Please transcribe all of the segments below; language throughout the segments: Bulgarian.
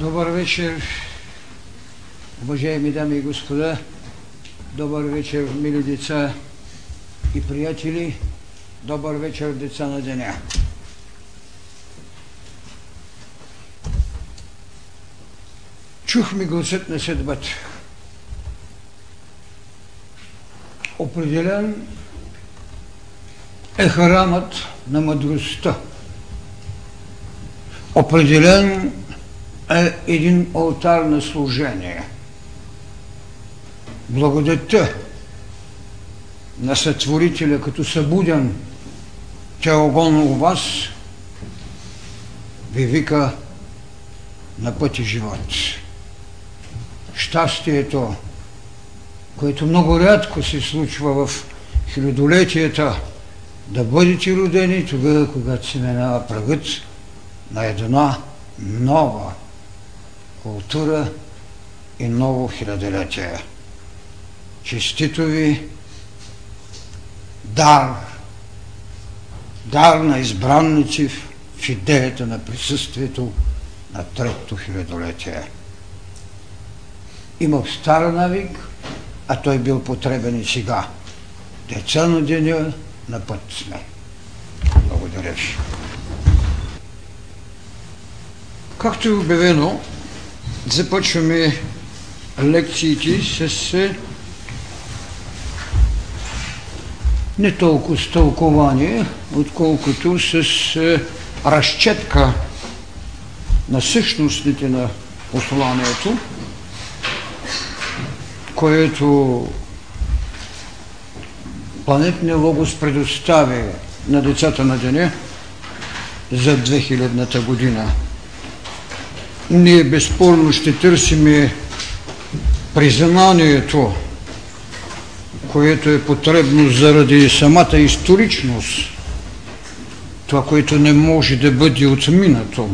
Добър вечер, уважаеми дами и господа. Добър вечер, мили деца и приятели. Добър вечер, деца на деня. Чухме гласът на съдбата. Определен е харамът на мъдростта. Определен е един алтар на служение. Благодетта на Сътворителя като събуден теогон у вас ви вика на пъти живот. Щастието, което много рядко се случва в хилядолетията, да бъдете родени тогава, когато се минава прагът на една нова култура и ново хилядолетие. Честито ви дар, дар на избранници в идеята на присъствието на третото хилядолетие. Има стар навик, а той бил потребен и сега. Деца на деня на път сме. Благодаря ви. Както е обявено, започваме лекциите с не толкова с тълкование, отколкото с разчетка на същностните на посланието, което планетния логос предостави на децата на деня за 2000-та година. Ние безспорно ще търсиме признанието, което е потребно заради самата историчност, това, което не може да бъде отминато,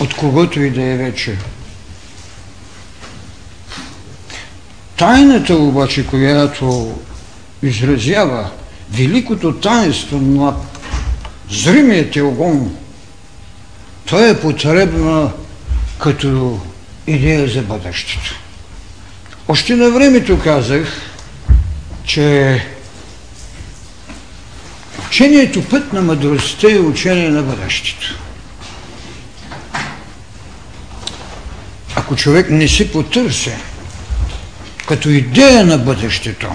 от когото и да е вече. Тайната обаче, която изразява великото таинство на зримия теогон, той е потребна като идея за бъдещето. Още на времето казах, че учението път на мъдростта е учение на бъдещето. Ако човек не си потърси като идея на бъдещето,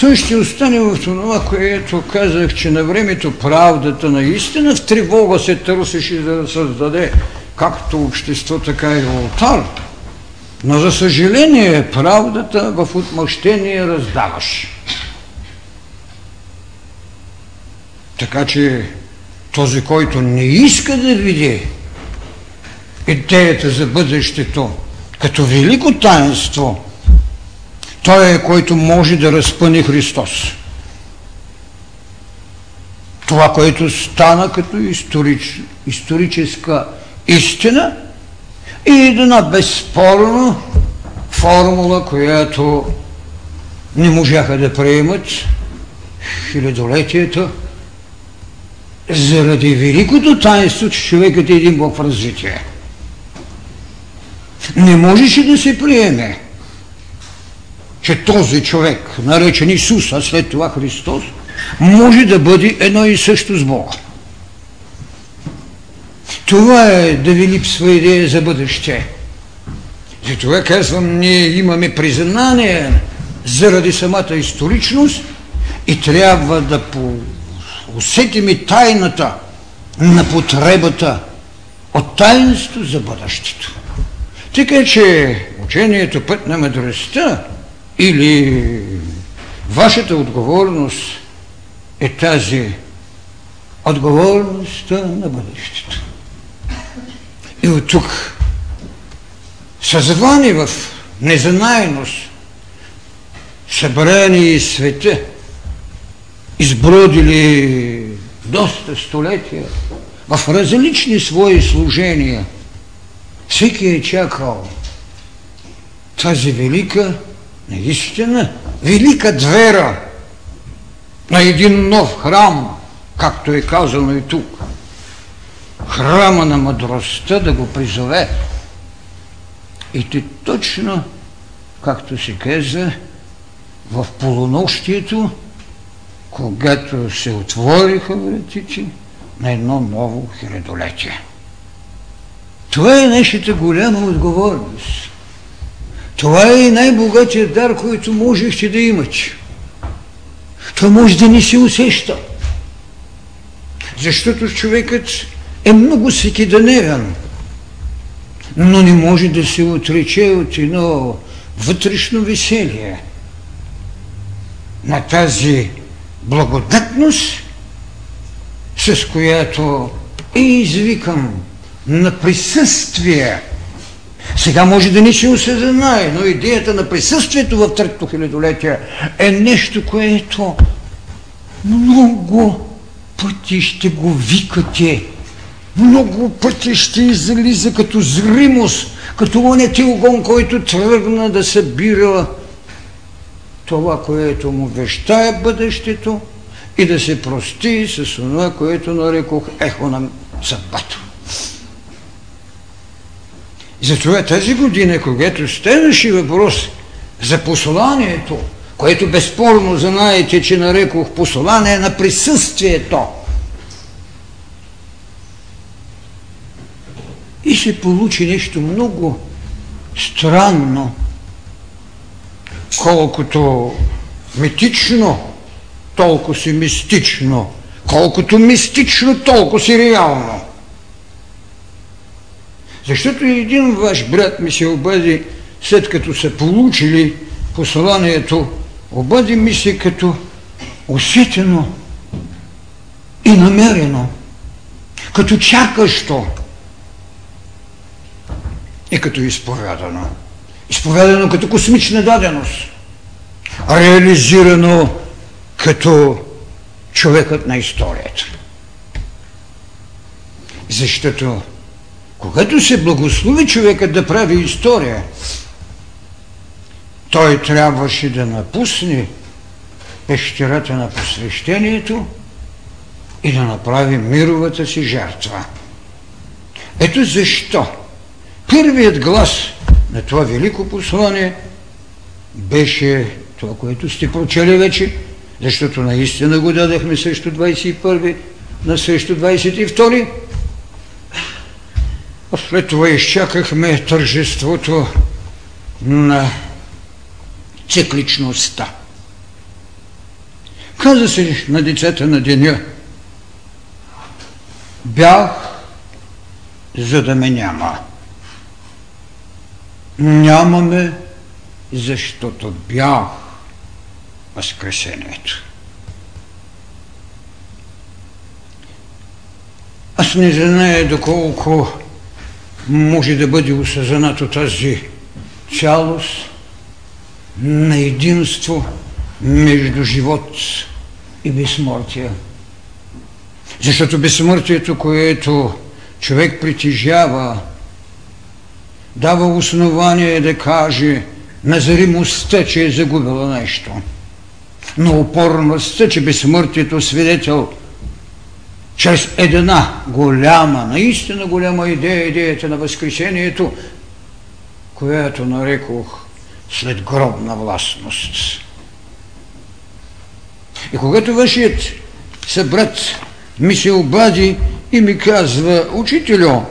той ще остане в това, което казах, че на времето правдата наистина в тревога се търсеше да създаде както общество, така и алтар. Но за съжаление правдата в отмъщение раздаваш. Така че този, който не иска да види идеята за бъдещето като велико таинство, той е който може да разпъне Христос. Това, което стана като историч, историческа истина и една безспорна формула, която не можаха да приемат хилядолетията заради великото таинство, че човекът е един Бог в развитие. Не можеше да се приеме, че този човек, наречен Исус, а след това Христос, може да бъде едно и също с Бога. Това е да ви липсва идея за бъдеще. Затова казвам, ние имаме признание заради самата историчност и трябва да усетим и тайната на потребата от таинство за бъдещето. Така че учението път на мъдростта или вашата отговорност е тази отговорността на бъдещето. И от тук съзвани в незанайност събрани света, избродили доста столетия в различни свои служения, всеки е чакал тази велика, наистина, велика двера на един нов храм, както е казано и тук – храма на мъдростта да го призове. И ти точно, както се каза, в полунощието, когато се отвориха вратици на едно ново хилядолетие. Това е нашата голяма отговорност. Това е най-богатият дар, който можехте да имате. Това може да не се усеща. Защото човекът е много всекидневен, но не може да се отрече от едно вътрешно веселие на тази благодатност, с която е извикам на присъствие. Сега може да не се осъзнае, но идеята на присъствието в третото хилядолетие е нещо, което много пъти ще го викате, много пъти ще излиза като зримост, като онети огон, който тръгна да събира това, което му вещае бъдещето и да се прости с това, което нарекох ехо на съдбата. Затова тази година, когато станеше въпрос за посланието, което безспорно знаете, че нарекох послание на присъствието, и се получи нещо много странно, колкото митично, толкова си мистично, колкото мистично, толкова си реално. Защото един ваш брат ми се обади, след като са получили посланието, обади ми се като усетено и намерено, като чакащо и като изповядано. Изповядано като космична даденост, реализирано като човекът на историята. Защото когато се благослови човекът да прави история, той трябваше да напусне пещерата на посвещението и да направи мировата си жертва. Ето защо първият глас на това велико послание беше това, което сте прочели вече, защото наистина го дадахме също 21 на също 22 а след това изчакахме тържеството на цикличността. Каза се на децата на деня, бях, за да ме няма. Нямаме, защото бях Възкресението. Аз не знае доколко може да бъде осъзнато тази цялост на единство между живот и безсмъртие. Защото безсмъртието, което човек притежава, дава основание да каже на зримостта, че е загубила нещо. Но упорността, че безсмъртието свидетел чрез една голяма, наистина голяма идея, идеята на Възкресението, която нарекох след гробна властност. И когато вашият събрат ми се обади и ми казва, учителю,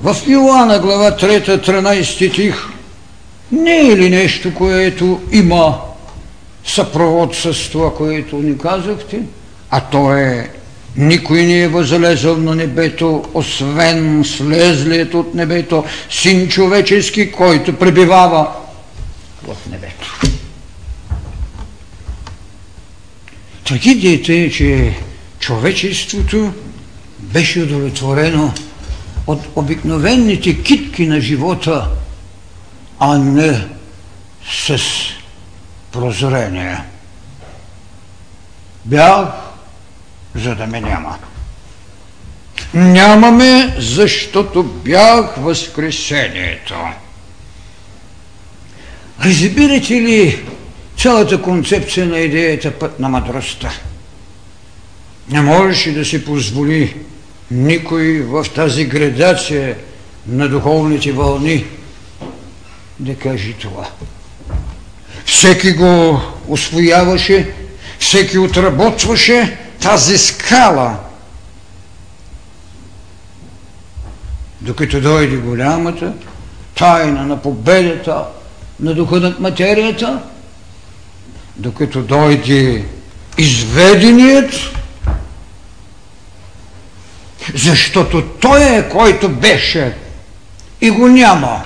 в Иоанна глава 3, 13 тих, не е ли нещо, което има съпровод с това, което ни казахте? А то е никой не е възлезъл на небето, освен слезлият от небето, син човечески, който пребивава в небето. Трагедията е, че човечеството беше удовлетворено от обикновените китки на живота, а не с прозрение. Бях, за да ме няма. Нямаме, защото бях възкресението. Разбирате ли цялата концепция на идеята път на мъдростта? Не можеше да се позволи никой в тази градация на духовните вълни да каже това. Всеки го освояваше, всеки отработваше тази скала. Докато дойде голямата тайна на победата на духа над материята, докато дойде изведеният, защото той е, който беше и го няма.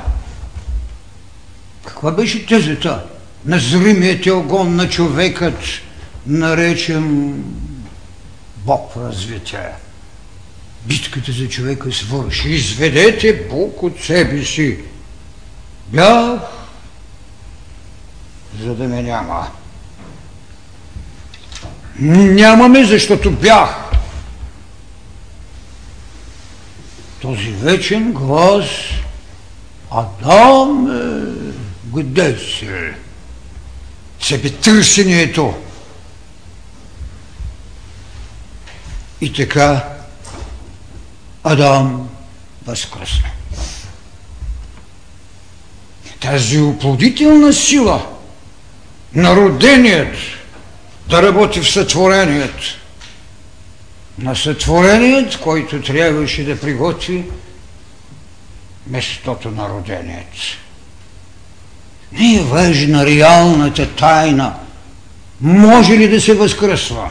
Каква беше тезата на зримият огон на човекът, наречен Бог развитие? Битката за човека свърши. Изведете Бог от себе си. Бях, за да ме няма. Нямаме, защото бях. Този вечен глас Адам, е, къде си? Себе търсението. И така Адам възкръсна. Тази оплодителна сила на роденият да работи в сътвореният, на сътвореният, който трябваше да приготви местото на роденият. Не е важна реалната тайна. Може ли да се възкръсва?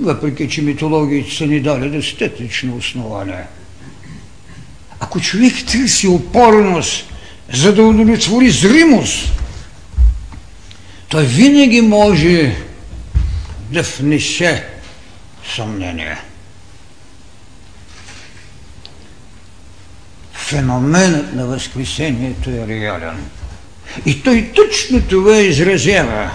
Въпреки, че митологиите са ни дали достатъчно основание. Ако човек търси опорност, за да удовлетвори зримост, той винаги може да внесе съмнение. Феноменът на Възкресението е реален. И той точно това изразява.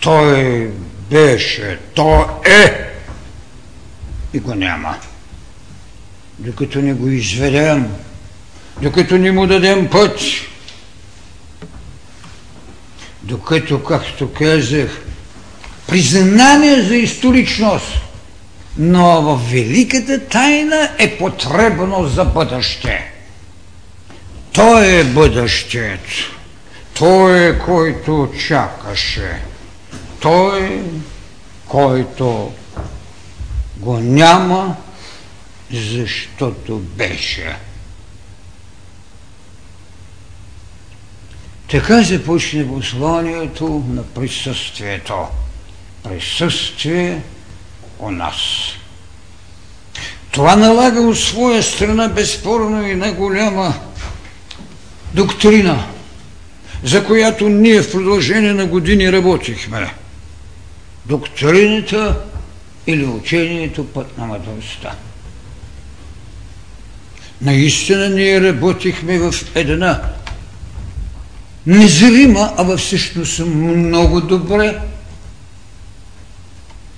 Той беше, то е и го няма. Докато не го изведем, докато не му дадем път, докато, както казах, признание за историчност, но в великата тайна е потребно за бъдеще. Той е бъдещето. Той е, който чакаше. Той, който го няма, защото беше. Така започне посланието на присъствието присъствие у нас. Това налага от своя страна безспорно и на голяма доктрина, за която ние в продължение на години работихме. Доктрината или учението път на мъдростта. Наистина ние работихме в една незрима, а във всъщност много добре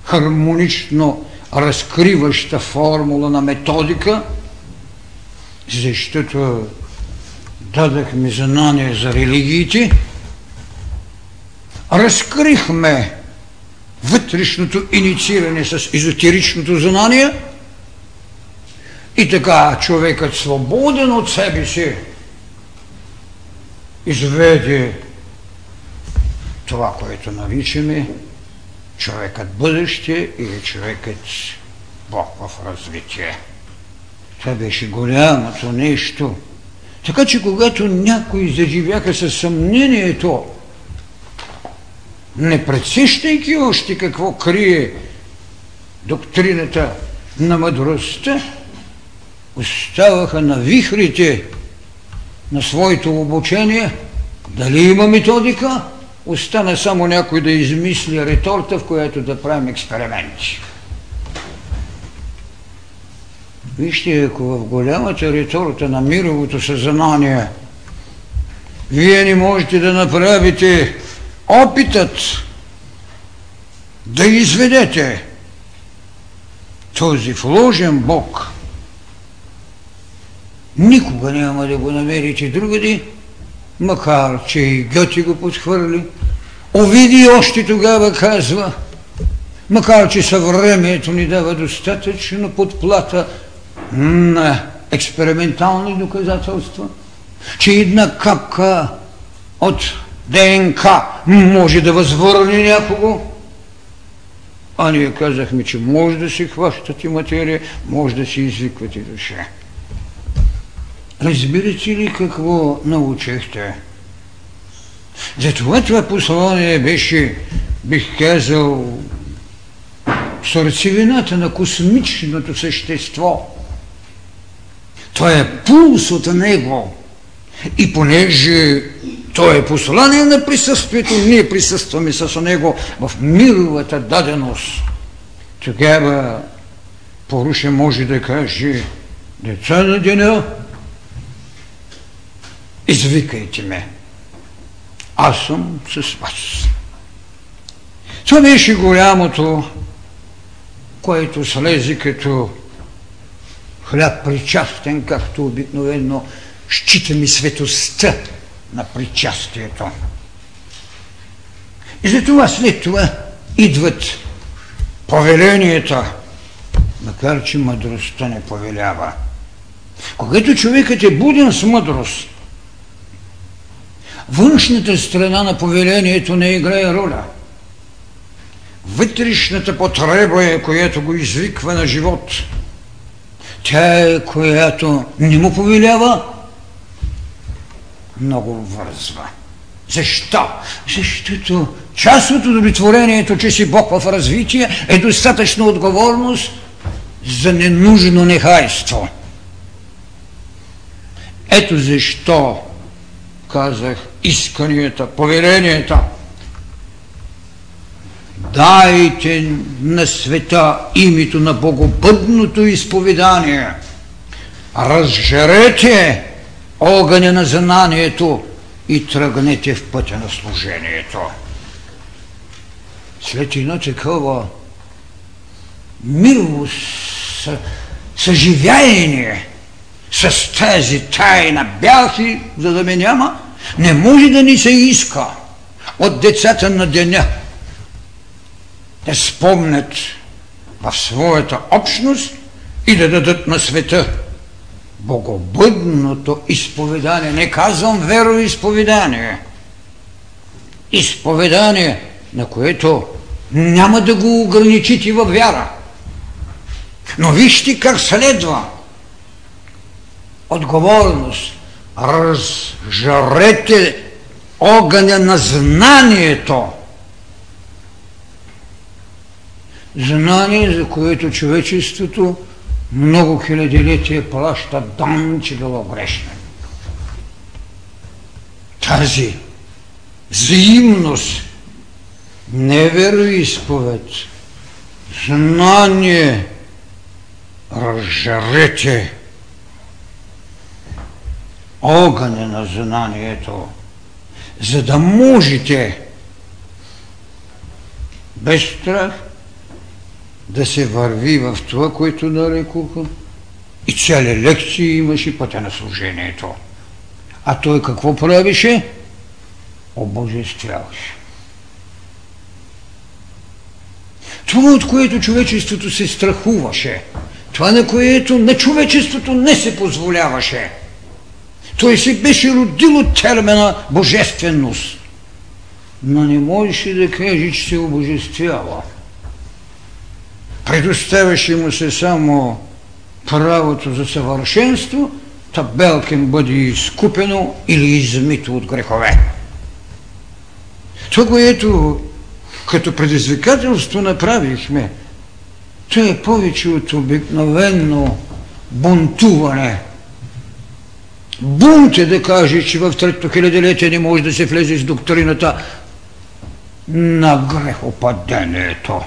хармонично разкриваща формула на методика, защото дадахме знание за религиите, разкрихме вътрешното иницииране с езотеричното знание и така човекът свободен от себе си изведе това, което наричаме човекът бъдеще или човекът Бог в развитие. Това беше голямото нещо. Така че когато някои заживяха със съмнението, не предсещайки още какво крие доктрината на мъдростта, оставаха на вихрите на своето обучение, дали има методика, остана само някой да измисли реторта, в която да правим експерименти. Вижте, ако в голямата реторта на мировото съзнание вие не можете да направите опитът да изведете този вложен Бог, никога няма да го намерите другади, макар че и Гьоти го подхвърли. Овиди още тогава казва, макар че съвремието ни дава достатъчно подплата на експериментални доказателства, че една капка от ДНК може да възвърне някого, а ние казахме, че може да си хващате материя, може да си извиквате душа. Разбирате ли какво научихте? Затова това послание беше, бих казал, сърцевината на космичното същество. Това е пулс от него. И понеже то е послание на присъствието, ние присъстваме с него в мировата даденост. Тогава Поруша може да каже, деца на деня, извикайте ме. Аз съм с вас. Това беше голямото, което слезе като хляб причастен, както обикновено считаме светостта на причастието. И затова след това идват повеленията, макар че мъдростта не повелява. Когато човекът е буден с мъдрост, външната страна на повелението не играе роля. Вътрешната потреба е, която го извиква на живот. Тя е, която не му повелява, много вързва. Защо? Защото част от удовлетворението, че си Бог в развитие, е достатъчна отговорност за ненужно нехайство. Ето защо казах исканията, поверенията. Дайте на света името на богобъдното изповедание. Разжарете огъня на знанието и тръгнете в пътя на служението. След едно такова мирово съживяение с тази тайна бяхи, за да ме няма, не може да ни се иска от децата на деня да спомнят в своята общност и да дадат на света богобъдното изповедание. Не казвам вероисповедание. Изповедание, на което няма да го ограничите във вяра. Но вижте как следва. Отговорност. Разжарете огъня на знанието. Знание, за което човечеството много хилядилетия плаща дан, че било грешно. Тази взаимност, не вероисповед, знание, разжарете огъня на знанието, за да можете без страх да се върви в това, което нарекоха. И цели лекции имаше пътя на служението. А той какво правише? Обожествяваше. Това, от което човечеството се страхуваше, това, на което на човечеството не се позволяваше. Той се беше родил от термина божественост, но не можеше да каже, че се обожествява. Предоставяше му се само правото за съвършенство, табелкин бъде изкупено или измито от грехове. Това, което като предизвикателство направихме, то е повече от обикновено бунтуване. Бунт е да каже, че в трето хилядолетие не може да се влезе с доктрината на грехопадението.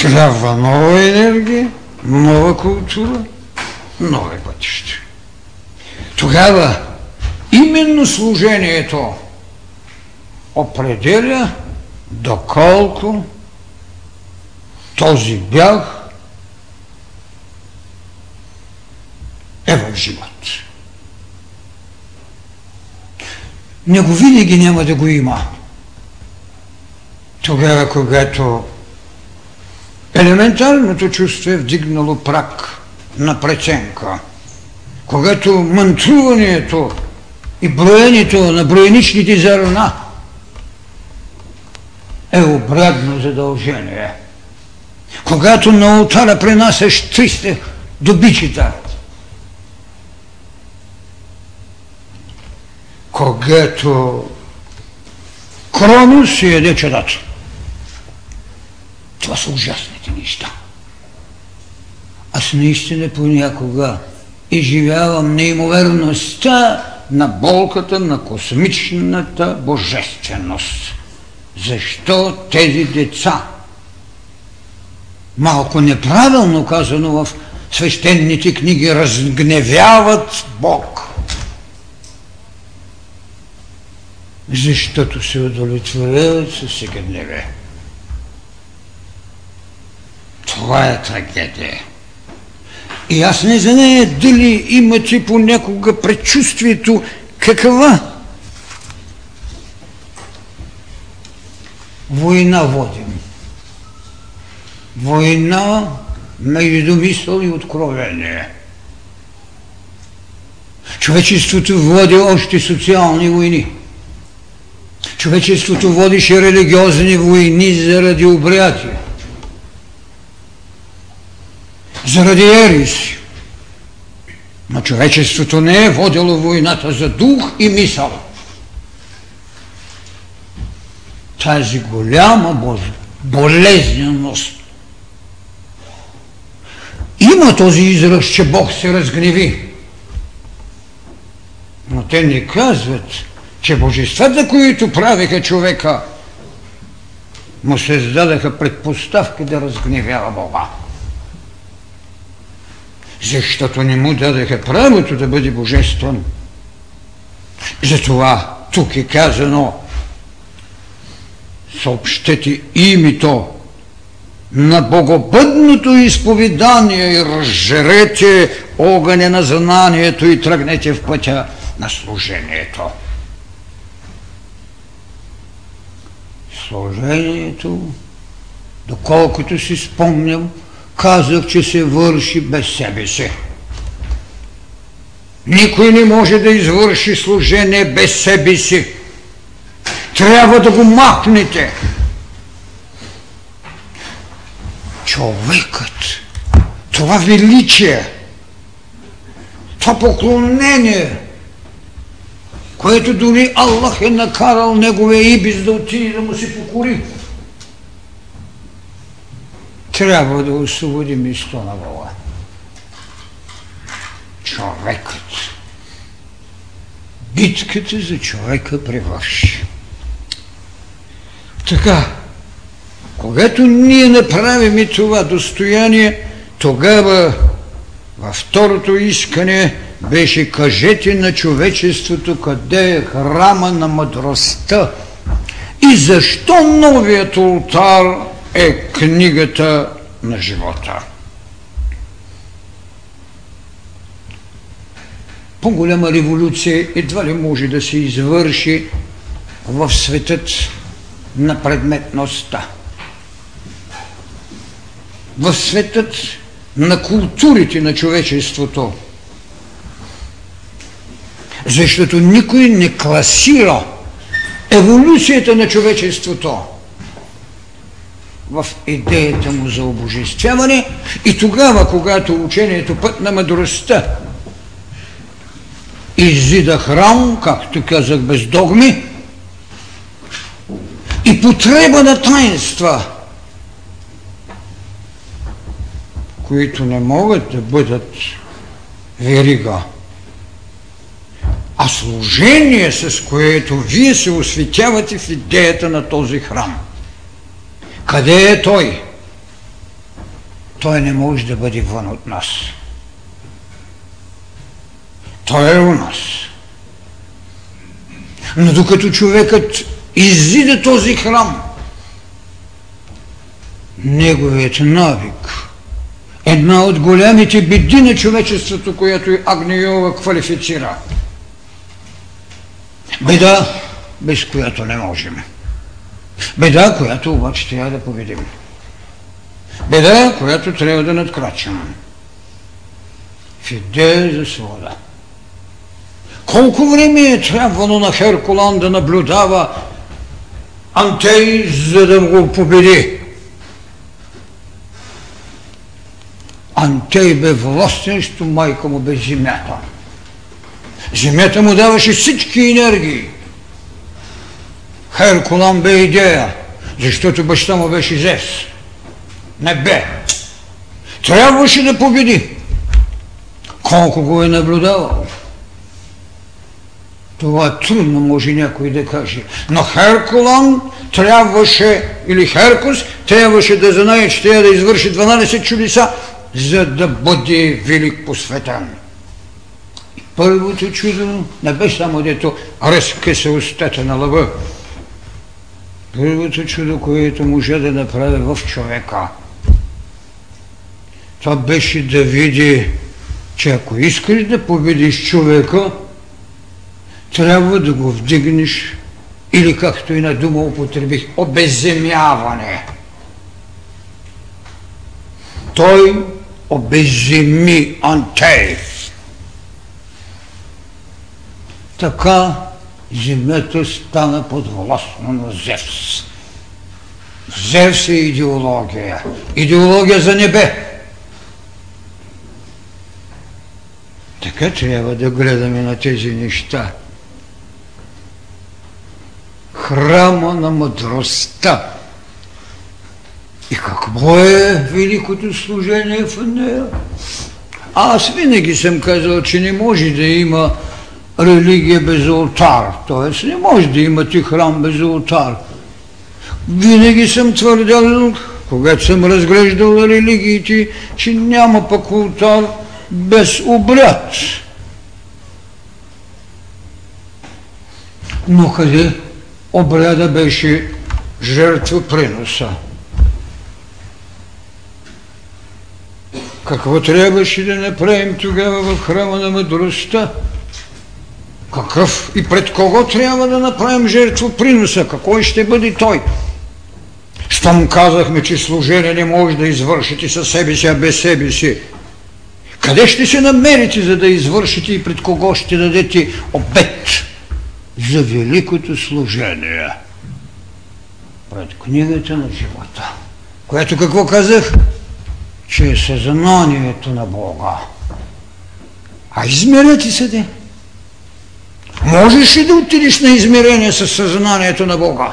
Трябва нова енергия, нова култура, нови пътища. Тогава именно служението определя доколко този бяг е в живот. Него винаги няма да го има. Тогава, когато елементарното чувство е вдигнало прак на преценка, когато мантруването и броенето на броеничните зърна е обратно задължение. Когато на алтара принасяш 300 добичета, когато Кронос си еде чадата. Това са ужасните неща. Аз наистина понякога изживявам неимоверността на болката на космичната божественост. Защо тези деца, малко неправилно казано в свещените книги, разгневяват Бог? Защото се удовлетворяват със всекидневие. Това е трагедия. И аз не знае дали имате понякога предчувствието каква война водим. Война между мисъл и откровение. Човечеството води още социални войни. Човечеството водише религиозни войни заради обрятия заради ериси. Но човечеството не е водило войната за дух и мисъл. Тази голяма болезненост. Има този израз, че Бог се разгневи. Но те не казват, че божествата, които правиха човека, му създадаха предпоставки да разгневява Бога защото не му дадаха правото да бъде божествен. Затова тук е казано съобщете името на богобъдното изповедание и разжерете огъня на знанието и тръгнете в пътя на служението. Служението, доколкото си спомням, казах, че се върши без себе си. Никой не може да извърши служение без себе си. Трябва да го махнете. Човекът, това величие, това поклонение, което дори Аллах е накарал неговия ибис да отиде да му се покори трябва да освободи место на Бога. Човекът. Битката за човека превърши. Така, когато ние направим това достояние, тогава във второто искане беше кажете на човечеството къде е храма на мъдростта и защо новият ултар е книгата на живота. По-голяма революция едва ли може да се извърши в светът на предметността. В светът на културите на човечеството. Защото никой не класира еволюцията на човечеството в идеята му за обожествяване и тогава, когато учението път на мъдростта изида храм, както казах, без догми, и потреба на таинства, които не могат да бъдат верига, а служение, с което вие се осветявате в идеята на този храм – къде е Той? Той не може да бъде вън от нас. Той е у нас. Но докато човекът изиде този храм, неговият навик, една от големите беди на човечеството, която Агниова квалифицира. Беда, без която не можем. Беда, която обаче трябва да победим. Беда, която трябва да надкрачим. В идея за свобода. Колко време е трябвало на Херкулан да наблюдава Антей, за да го победи? Антей бе властенство, майка му бе земята. Земята му даваше всички енергии. Херкулан бе идея, защото баща му беше Зевс. Не бе. Трябваше да победи. Колко го е наблюдавал? Това трудно може някой да каже. Но Херкулан трябваше, или Херкус, трябваше да знае, че трябва да извърши 12 чудеса, за да бъде велик посветен. И първото чудо не бе само дето разкъса устата на лъва. Първото чудо, което може да направи в човека, това беше да види, че ако искаш да победиш човека, трябва да го вдигнеш или както и на дума употребих, обезземяване. Той обезземи Антей. Така земята стана подвластна на Зевс. Зевс е идеология. Идеология за небе. Така трябва да гледаме на тези неща. Храма на мъдростта. И какво е великото служение в нея? Аз винаги съм казал, че не може да има религия без алтар. Т.е. не може да имате храм без алтар. Винаги съм твърдял, когато съм разглеждал религиите, че няма пък алтар без обряд. Но къде обряда беше жертва приноса? Какво трябваше да направим тогава в храма на мъдростта? Какъв и пред кого трябва да направим жертва приноса? Какой ще бъде той? Щом казахме, че служение не може да извършите със себе си, а без себе си. Къде ще се намерите, за да извършите и пред кого ще дадете обед за великото служение? Пред книгата на живота. Което какво казах? Че е съзнанието на Бога. А измерете се де. Можеш ли да отидеш на измерение с съзнанието на Бога?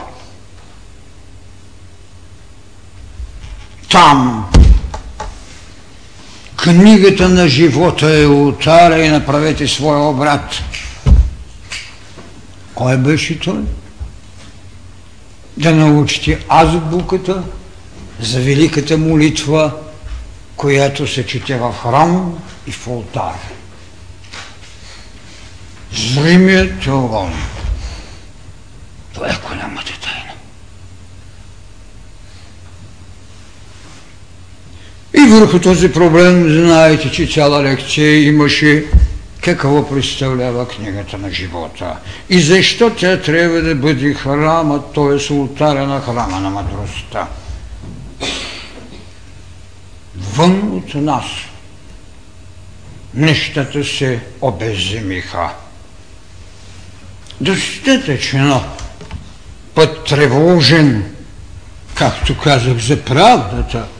Там книгата на живота е ултара и направете своя обрат. Кой беше той? Да научите азбуката за великата молитва, която се чете в храм и в ултар. Зримият огън. Това е голямата тайна. И върху този проблем знаете, че цяла лекция имаше какво представлява книгата на живота и защо тя трябва да бъде храма, т.е. ултаря на храма на мъдростта. Вън от нас нещата се обезземиха. Достатъчно път тревожен, както казах за правдата –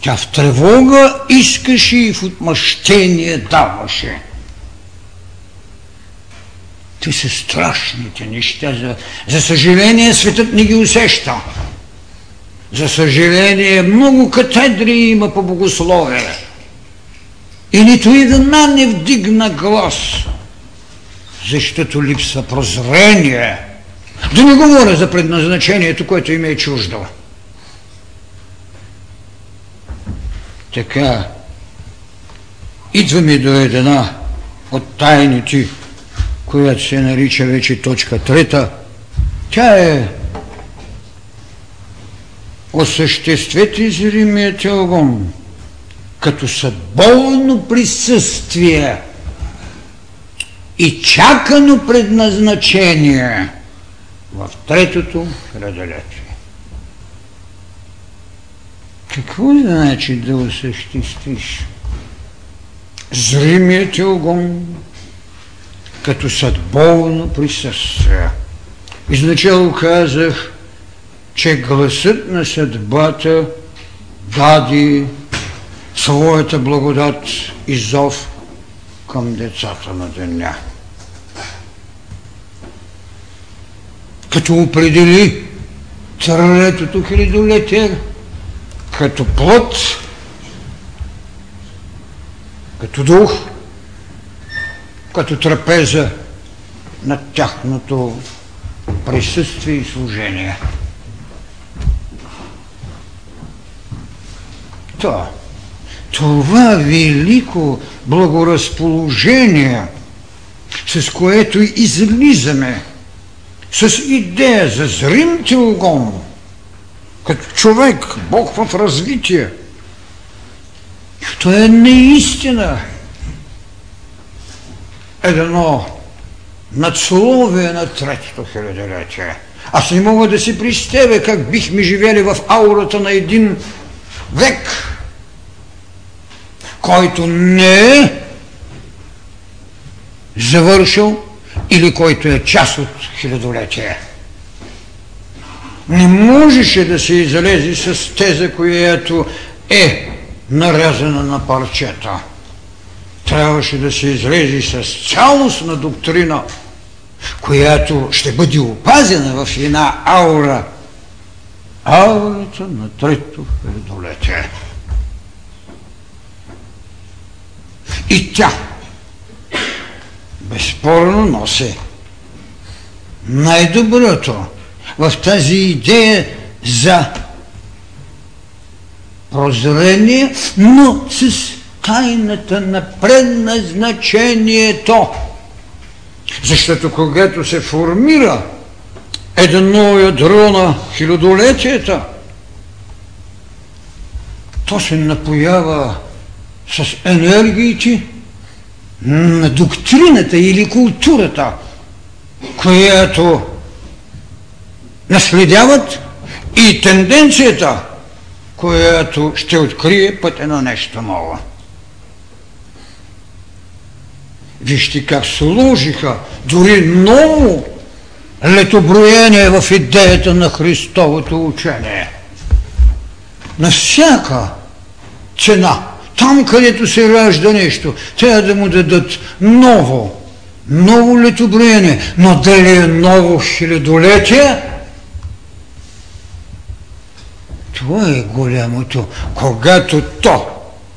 тя в тревога искаше и в отмъщение даваше. Те са страшните неща. За, за съжаление, светът не ги усеща. За съжаление, много катедри има по богословие. И нито една не вдигна глас, защото липса прозрение. Да не говоря за предназначението, което им е чуждо. Така, идваме до една от тайните, която се нарича вече точка трета. Тя е осъществете зримият огън като съдбовно присъствие и чакано предназначение в третото хилядолетие. Какво значи да осъществиш зримият огон като съдбовно присъствие? Изначало казах, че гласът на съдбата даде своята благодат и зов към децата на деня. Като определи третото хилядолетие като плод, като дух, като трапеза на тяхното присъствие и служение. То, това велико благоразположение, с което излизаме с идея за зрим теогон, като човек, Бог в развитие, то е наистина едно надсловие на третото хилядолетие. Аз не мога да си представя как бихме живели в аурата на един век, който не е завършил или който е част от хилядолетие. Не можеше да се излезе с теза, която е нарязана на парчета. Трябваше да се излезе с цялостна доктрина, която ще бъде опазена в една аура. Аурата на трето хилядолетие. И тя безспорно носи най-доброто в тази идея за прозрение, но с тайната на предназначението. Защото когато се формира едно ядро на хилядолетията, то се напоява с енергиите на доктрината или културата, която наследяват и тенденцията, която ще открие пътя на нещо ново. Вижте как сложиха дори ново летоброение в идеята на Христовото учение. На всяка цена, там където се ражда нещо, трябва да му дадат ново, ново летоброение, но дали е ново хилядолетие, това е голямото, когато то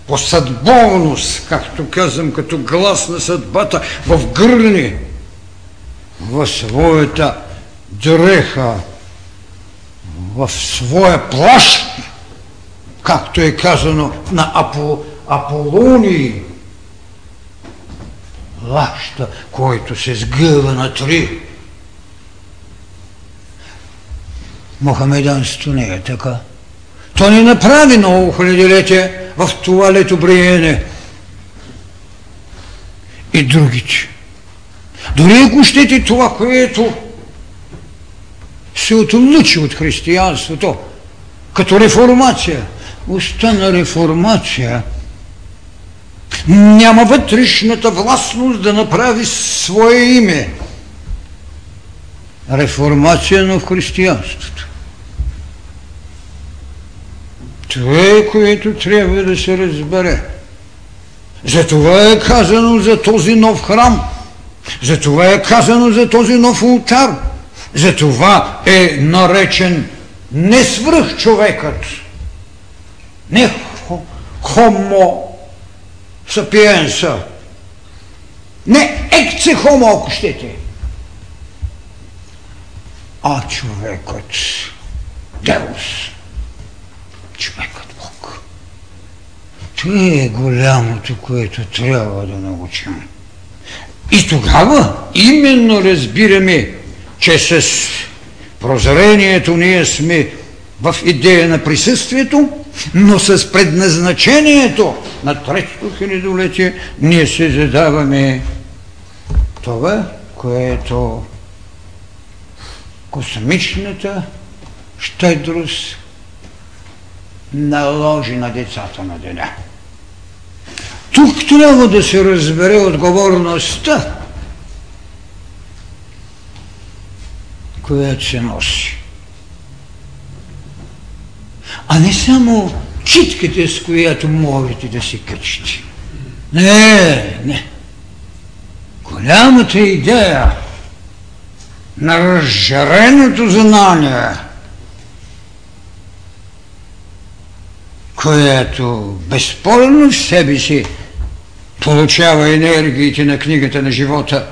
по съдбовност, както казвам, като глас на съдбата, в гърни в своята дреха, в своя плащ, както е казано на Апо, Аполоний, лаща, който се сгъва на три. Мохамеданството не е така. То не направи ново хилядолетие в това летобриене. И другите. Дори ако щете това, което се отлучи от християнството, като реформация, остана реформация, няма вътрешната властност да направи свое име. Реформация, в християнството. Това е, което трябва да се разбере. Затова е казано за този нов храм. Затова е казано за този нов ултар. Затова е наречен не свръх човекът, не хомо сапиенса, не екце хомо, ако щете, а човекът, Деус човекът Бог. Това е голямото, което трябва да научим. И тогава именно разбираме, че с прозрението ние сме в идея на присъствието, но с предназначението на третото хилядолетие ние се задаваме това, което космичната щедрост наложи на децата на деня. Тук трябва да се разбере отговорността, която се носи. А не само читките, с която можете да се качите. Не, не. Голямата идея на разжареното знание, което безспорно в себе си получава енергиите на книгата на живота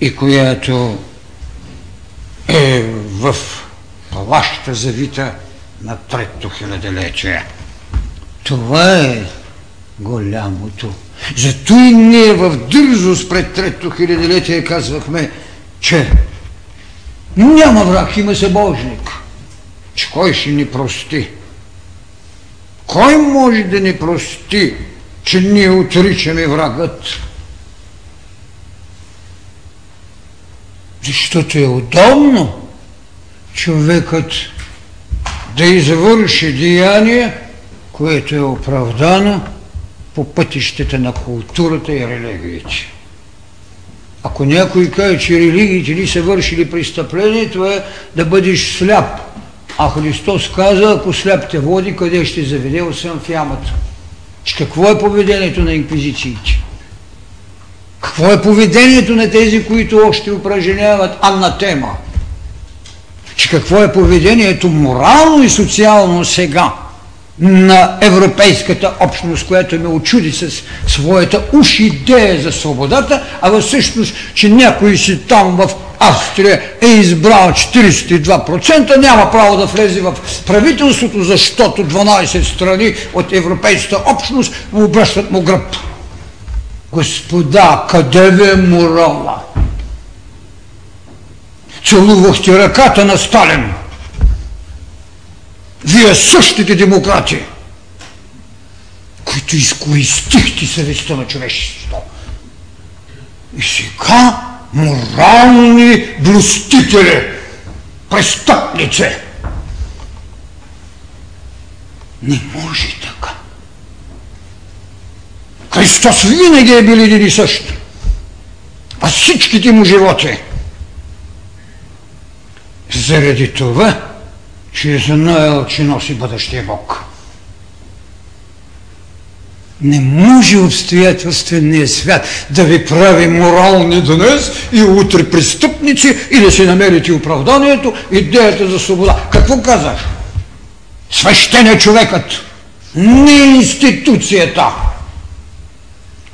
и която е в плаща завита на трето хилядолетие. Това е голямото. Зато и ние в дързост пред трето хилядолетие казвахме, че няма враг, има събожник. Че кой ще ни прости? Кой може да ни прости, че ние отричаме врагът? Защото е удобно човекът да извърши деяние, което е оправдано по пътищата на културата и религиите. Ако някой каже, че религиите ни са вършили престъпление, това е да бъдеш сляп. А Христос каза, ако сляп те води, къде ще заведе, освен в ямата. Че какво е поведението на инквизициите? Какво е поведението на тези, които още упражняват анатема? Че какво е поведението морално и социално сега на европейската общност, която ме очуди с своята уж идея за свободата, а в същност, че някой си там в Австрия е избрал 42%, няма право да влезе в правителството, защото 12 страни от европейската общност му обръщат му гръб. Господа, къде ви е морала? Целувахте ръката на Сталин. Вие същите демократи, които изкористихте съвестта на човечеството. И сега морални блюстители, престъпници. Не може така. Христос винаги е бил един и същ. А всичките му животи. Заради това, че е знаел, че носи бъдещия Бог. Не може обстоятелствения свят да ви прави морални днес и утре престъпници и да си намерите оправданието, идеята за свобода. Какво казах? Свещен е човекът, не институцията.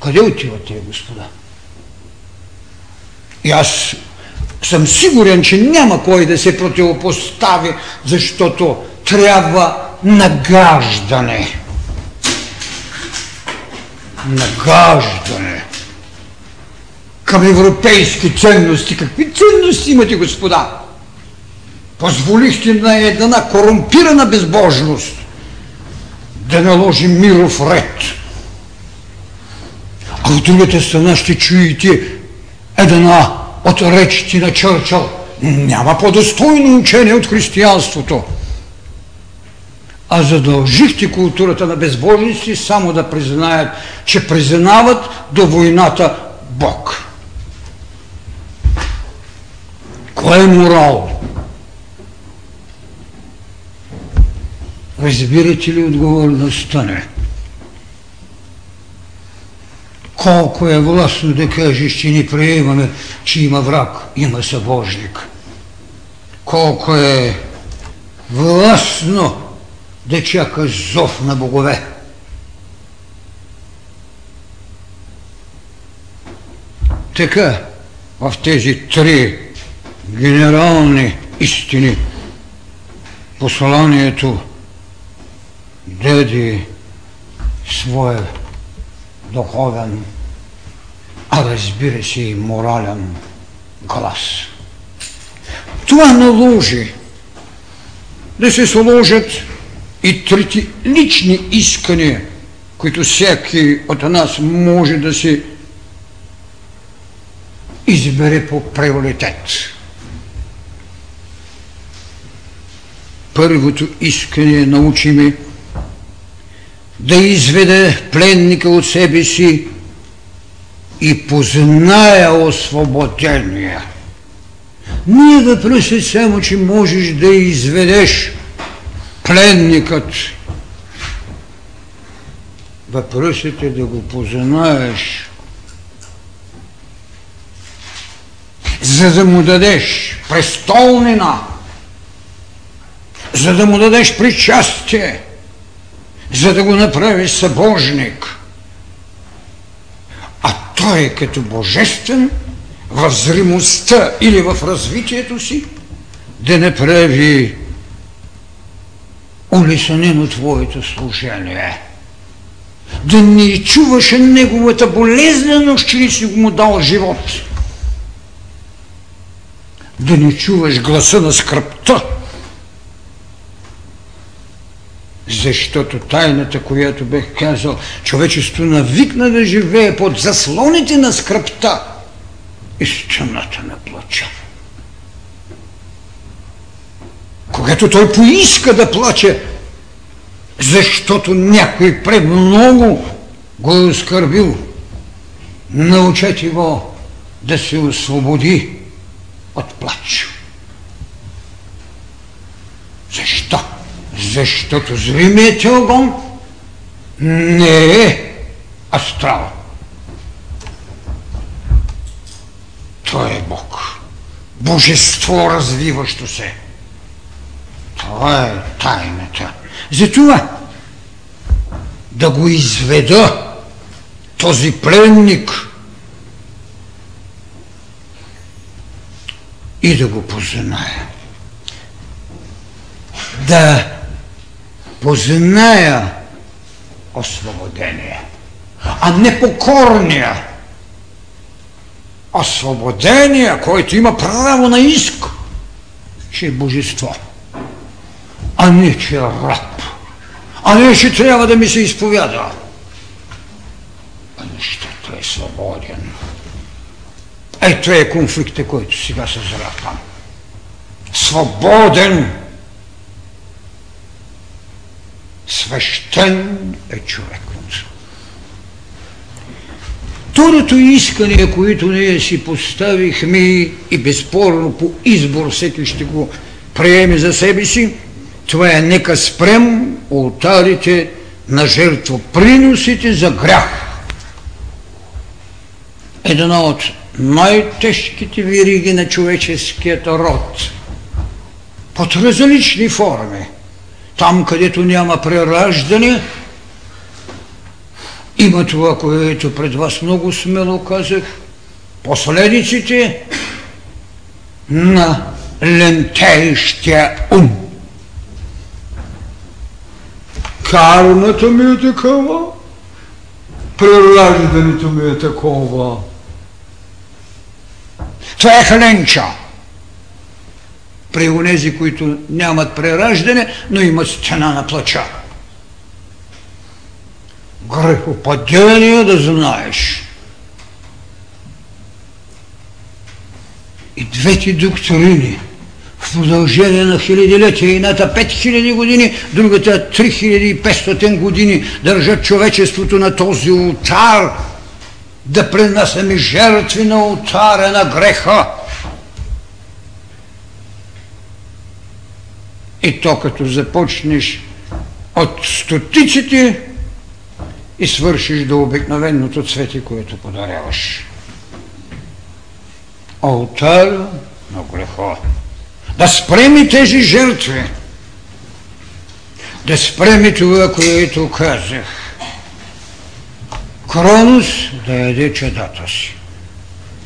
Къде отивате, господа? И аз съм сигурен, че няма кой да се противопостави, защото трябва нагаждане. Нагаждане към европейски ценности. Какви ценности имате, господа? Позволихте на една корумпирана безбожност да наложи миров ред. А от другата страна ще чуете една от речите на Чърчъл. Няма по-достойно учение от християнството. А задължихте културата на безбожници само да признаят, че признават до войната Бог. Кой е морал? Разбирате ли отговорността не? Колко е властно да кажеш, че ни приемаме, че има враг, има събожник. Колко е властно да чакаш зов на богове. Така, в тези три генерални истини посланието даде своя духовен, а разбира се и морален глас. Това наложи да се сложат и трети лични искания, които всеки от нас може да се избере по приоритет. първото искане научиме да изведе пленника от себе си и позная освободение. Ние въпросът само, че можеш да изведеш пленникът. Въпросът е да го познаеш. За да му дадеш престолнина, за да му дадеш причастие, за да го направиш събожник. А той е като божествен в зримостта или в развитието си да направи улесанено твоето служение. Да не чуваш неговата болезненост, че си му дал живот. Да не чуваш гласа на скръпта, Защото тайната, която бех казал, човечество навикна да живее под заслоните на скръпта и стената на плача. Когато той поиска да плаче, защото някой премного го е оскърбил, научете го да се освободи от плач. Защо? Защото зримият огън не е астрал. Той е Бог. Божество развиващо се. Това е тайната. Затова да го изведа този пленник и да го позная. Да позная освободение, а не покорния. Освободение, който има право на иск, че е божество, а не че е раб, а не че трябва да ми се изповяда. А нещото е свободен. Ето е конфликта, който сега се зрапам. Свободен свещен е човекът. Второто искане, което ние си поставихме и безспорно по избор всеки ще го приеме за себе си, това е нека спрем ултарите на жертвоприносите за грях. Една от най-тежките вириги на човеческият род под различни форми – там, където няма прераждане, има това, което пред вас много смело казах, последиците на лентеещия ум. Карната ми е такава, прераждането ми е такова. Това е хленча при онези, които нямат прераждане, но имат стена на плача. Грехопадение да знаеш. И двете доктрини в продължение на хилядилетия, едната 5000 години, другата 3500 години държат човечеството на този ултар, да пренасяме жертви на ултара на греха, И то като започнеш от стотиците и свършиш до обикновеното цвете, което подаряваш. Алтара на греха. Да спреми тези жертви. Да спреми това, което казах. Кронос да яде чадата си.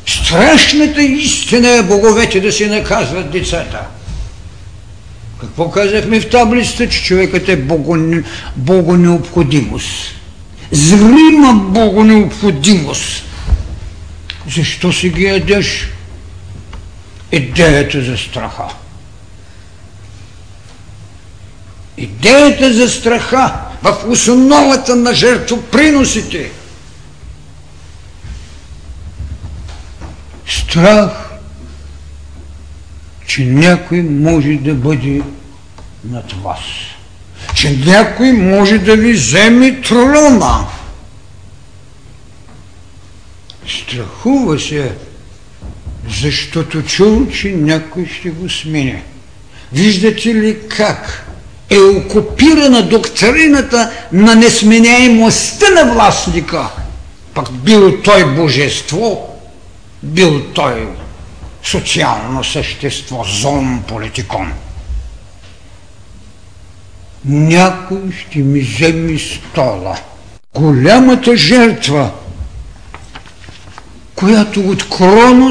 Страшната истина е боговете да си наказват децата. Какво казахме в таблицата, че човекът е богонеобходимост? Зрима богонеобходимост. Защо си ги ядеш? Идеята за страха. Идеята за страха в основата на жертвоприносите. Страх че някой може да бъде над вас. Че някой може да ви вземе трона. Страхува се, защото чул, че някой ще го смене. Виждате ли как е окупирана доктрината на несменяемостта на властника? Пък бил той божество, бил той социално същество, зон политикон. Някой ще ми вземе стола. Голямата жертва, която от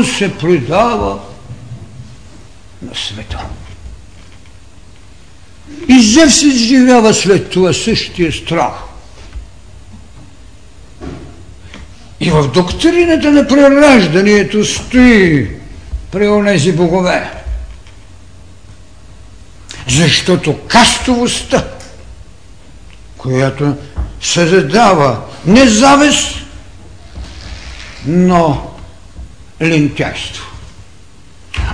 се предава на света. И Зев се изживява след това същия страх. И в доктрината на прераждането стои при онези богове. Защото кастовостта, която се задава не завист, но лентяйство.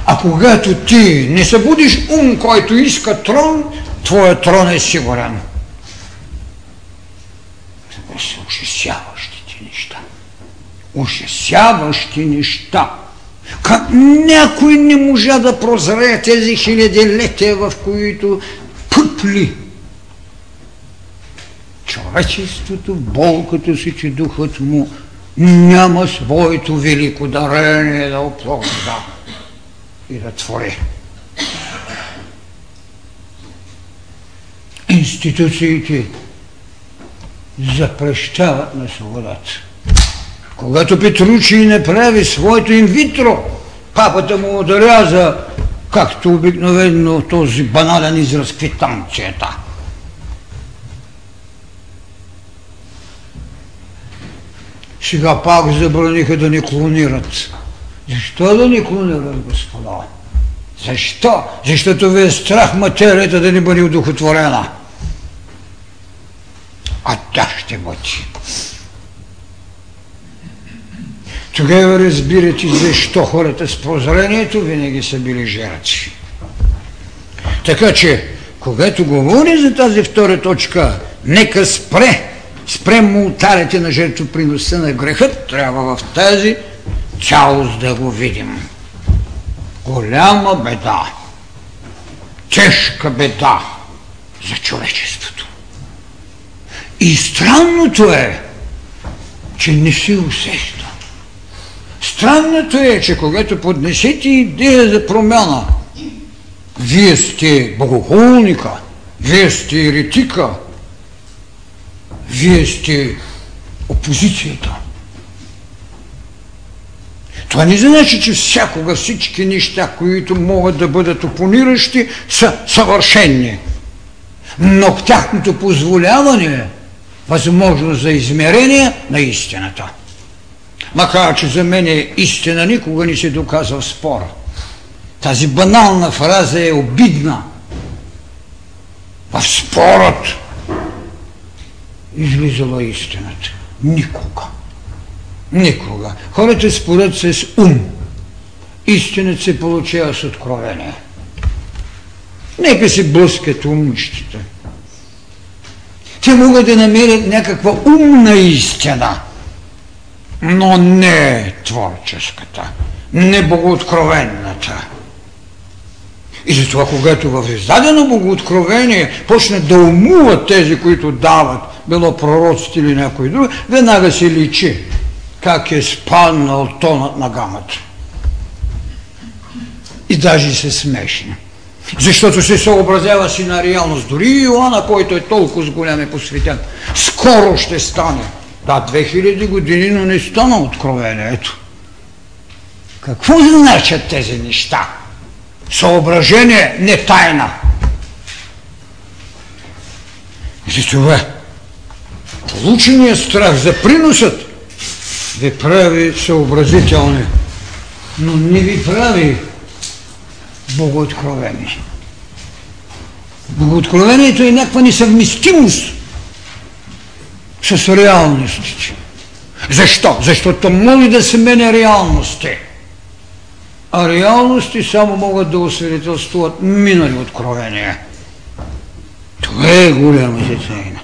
А когато ти не събудиш ум, който иска трон, твоя трон е сигурен. Това са ужасяващите неща. Ужасяващи неща. Как някой не можа да прозре тези хилядилетия, в които пъпли човечеството болката си, че духът му няма своето велико дарение да оплодва и да твори. Институциите запрещават на свободата. Когато Петручи направи своето инвитро, папата му отряза, както обикновено този банален израз квитанцията. Сега пак забраниха да ни клонират. Защо да ни клонират, господа? Защо? Защото ви е страх материята да ни бъде удохотворена. А тя ще бъде. Тогава разбирате защо хората с прозрението винаги са били жертви. Така че, когато говори за тази втора точка, нека спре, спрем мултарите на жертвоприноса на грехът, трябва в тази цялост да го видим. Голяма беда, тежка беда за човечеството. И странното е, че не се усеща. Странното е, че когато поднесете идея за промяна, вие сте богохулника, вие сте еретика, вие сте опозицията. Това не значи, че всякога всички неща, които могат да бъдат опониращи, са съвършенни. Но в тяхното позволяване е възможност за измерение на истината макар че за мен е истина никога не се доказва в спора. Тази банална фраза е обидна. В спорът излизала истината. Никога. Никога. Хората спорят с ум. Истината се получава с откровение. Нека се блъскат умнищите. Те могат да намерят някаква умна истина – но не творческата, не богооткровенната. И затова, когато в издадено богооткровение почнат да умуват тези, които дават, било пророците или някой друг, веднага се личи как е спаднал тонът на гамата. И даже се смешни. Защото се съобразява си на реалност. Дори Иоанна, който е толкова с голям е посветен, скоро ще стане да, 2000 години, но не стана откровението. Какво значат тези неща? Съображение, не тайна. За това полученият страх за приносът ви прави съобразителни, но не ви прави богооткровени. Богооткровението е някаква несъвместимост с реалностите. Защо? Защото може да се мене реалности. А реалности само могат да освидетелствуват минали откровения. Това е голямата тайна.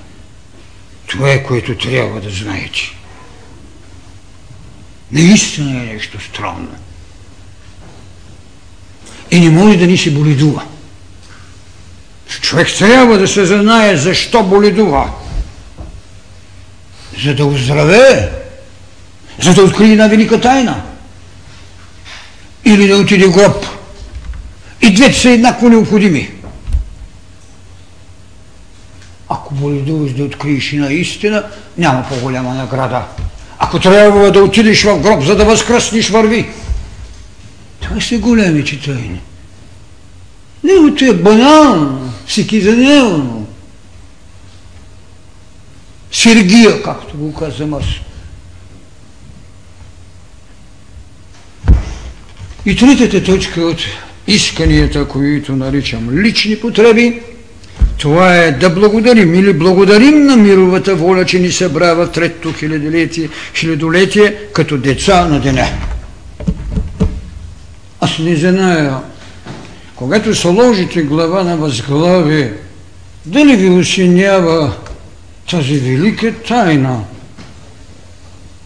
Това е което трябва да знаете. Наистина е нещо странно. И не може да ни се боледува. Човек трябва да се знае защо боледува. За да оздравее. За да открие една велика тайна. Или да отиде в гроб. И двете са еднакво необходими. Ако боледуваш да откриеш на истина, няма по-голяма награда. Ако трябва да отидеш в гроб, за да възкръснеш, върви. Това са големите тайни. Негото е банално, всекидневно. Сергия, както го казвам аз. И третата точка от исканията, които наричам лични потреби, това е да благодарим или благодарим на мировата воля, че ни събрава в третото хилядолетие, хилядолетие като деца на деня. Аз не зная, когато сложите глава на възглавие, дали ви осенява тази велика тайна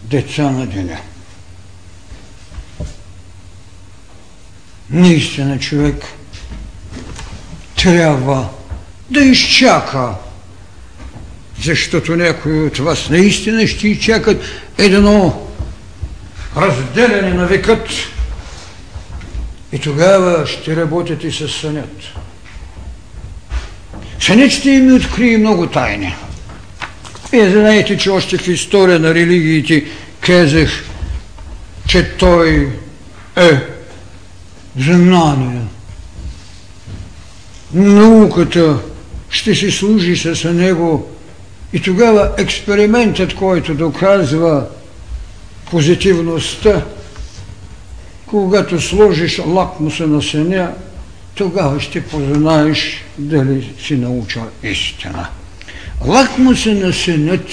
деца на деня. Наистина човек трябва да изчака, защото някои от вас наистина ще изчакат едно разделяне на векът и тогава ще работите с сънят. Сънят ще им открие много тайни. Вие знаете, че още в история на религиите казах, че той е знание. Науката ще се служи с него и тогава експериментът, който доказва позитивността, когато сложиш лакмуса на съня, тогава ще познаеш дали си научил истина. Лакмуса на сънят,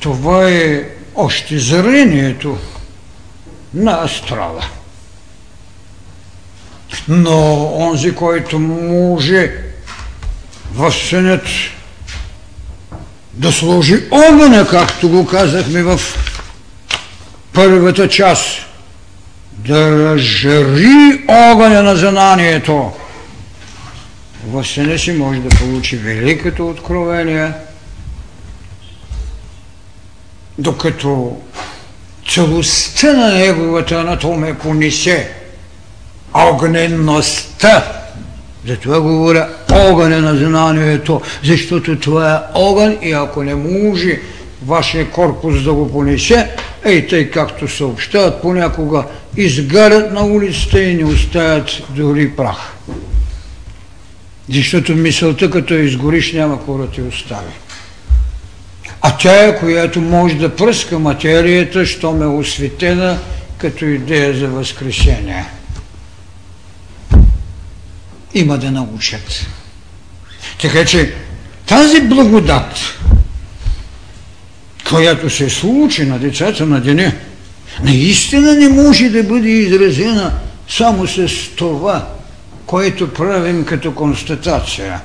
това е още зрението на астрала. Но онзи, който може в сънят да сложи огъня, както го казахме в първата част, да разжари огъня на знанието, в съня си може да получи великото откровение, докато целостта на неговата анатомия понесе огненността. Затова говоря огъня на знанието, защото това е огън и ако не може вашия корпус да го понесе, ей тъй както съобщават, понякога изгарят на улицата и не оставят дори прах. Защото мисълта, като изгориш, няма какво да ти остави. А тя е, която може да пръска материята, що ме осветена като идея за възкресение има да научат. Така че тази благодат, която се случи на децата на деня, наистина не може да бъде изразена само с това, което правим като констатация,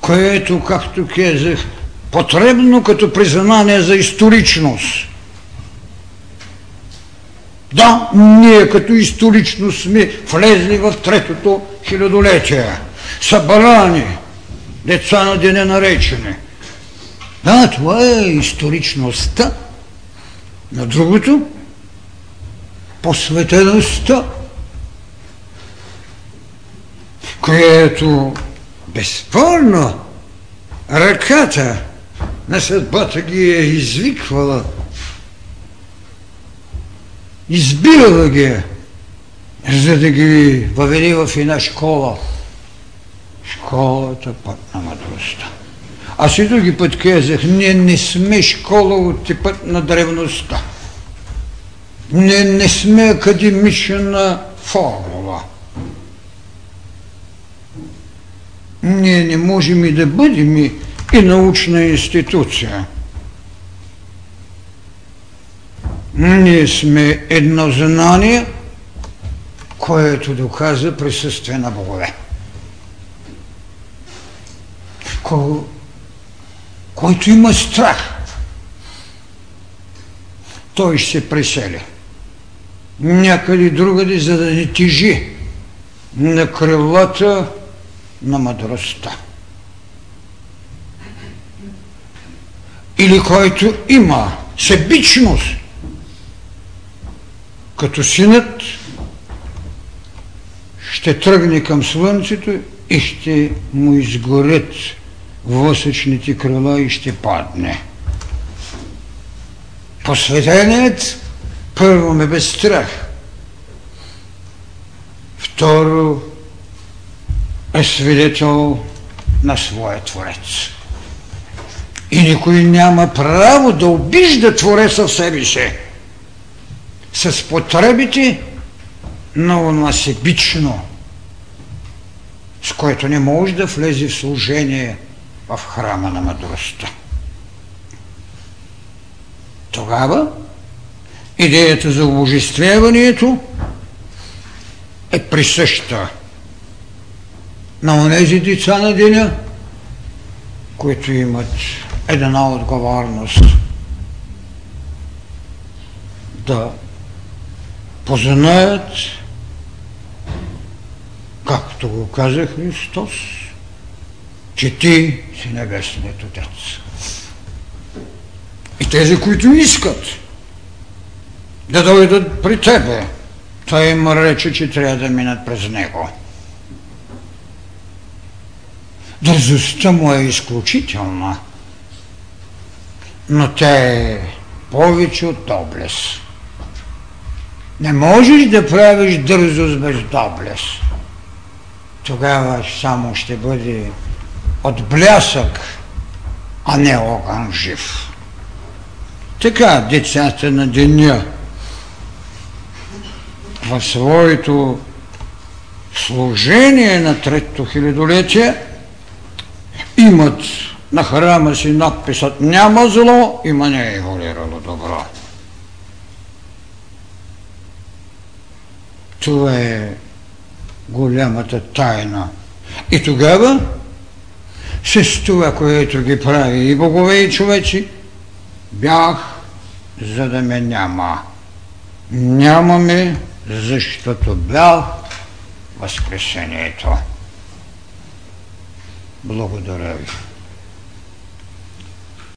което, както казах, потребно като признание за историчност. Да, ние като исторично сме влезли в третото хилядолетие. Събрани, деца на деня наречени. Да, това е историчността. На другото, посветеността, което безспорно ръката на съдбата ги е извиквала – избирала ги, за да ги въведе в една школа. Школата път на мъдростта. Аз и други път казах, ние не сме школа от типът на древността. Не, не сме академична формула. Ние не можем и да бъдем и научна институция. Ние сме едно знание, което доказва присъствие на богове. който има страх, той ще се пресели някъде другаде, за да не тежи на крилата на мъдростта. Или който има себичност, като синът ще тръгне към слънцето и ще му изгорят восъчните крила и ще падне. Посветеният първо ме без страх, второ е свидетел на своя Творец. И никой няма право да обижда Твореца в себе си с потребите на онова себично, с което не може да влезе в служение в храма на мъдростта. Тогава идеята за обожествяването е присъща на онези деца на деня, които имат една отговорност да познаят, както го каза Христос, че ти си Небесният Отец. И тези, които искат да дойдат при тебе, той им рече, че трябва да минат през него. Дързостта му е изключителна, но тя е повече от доблес. Не можеш да правиш дързост без доблес. Тогава само ще бъде от блясък, а не огън жив. Така децата на деня в своето служение на третото хилядолетие имат на храма си надписът няма зло, има не е еволирало добро. Това е голямата тайна. И тогава с това, което ги прави и богове и човеци, бях, за да ме няма. Нямаме, защото бях възкресението. Благодаря ви.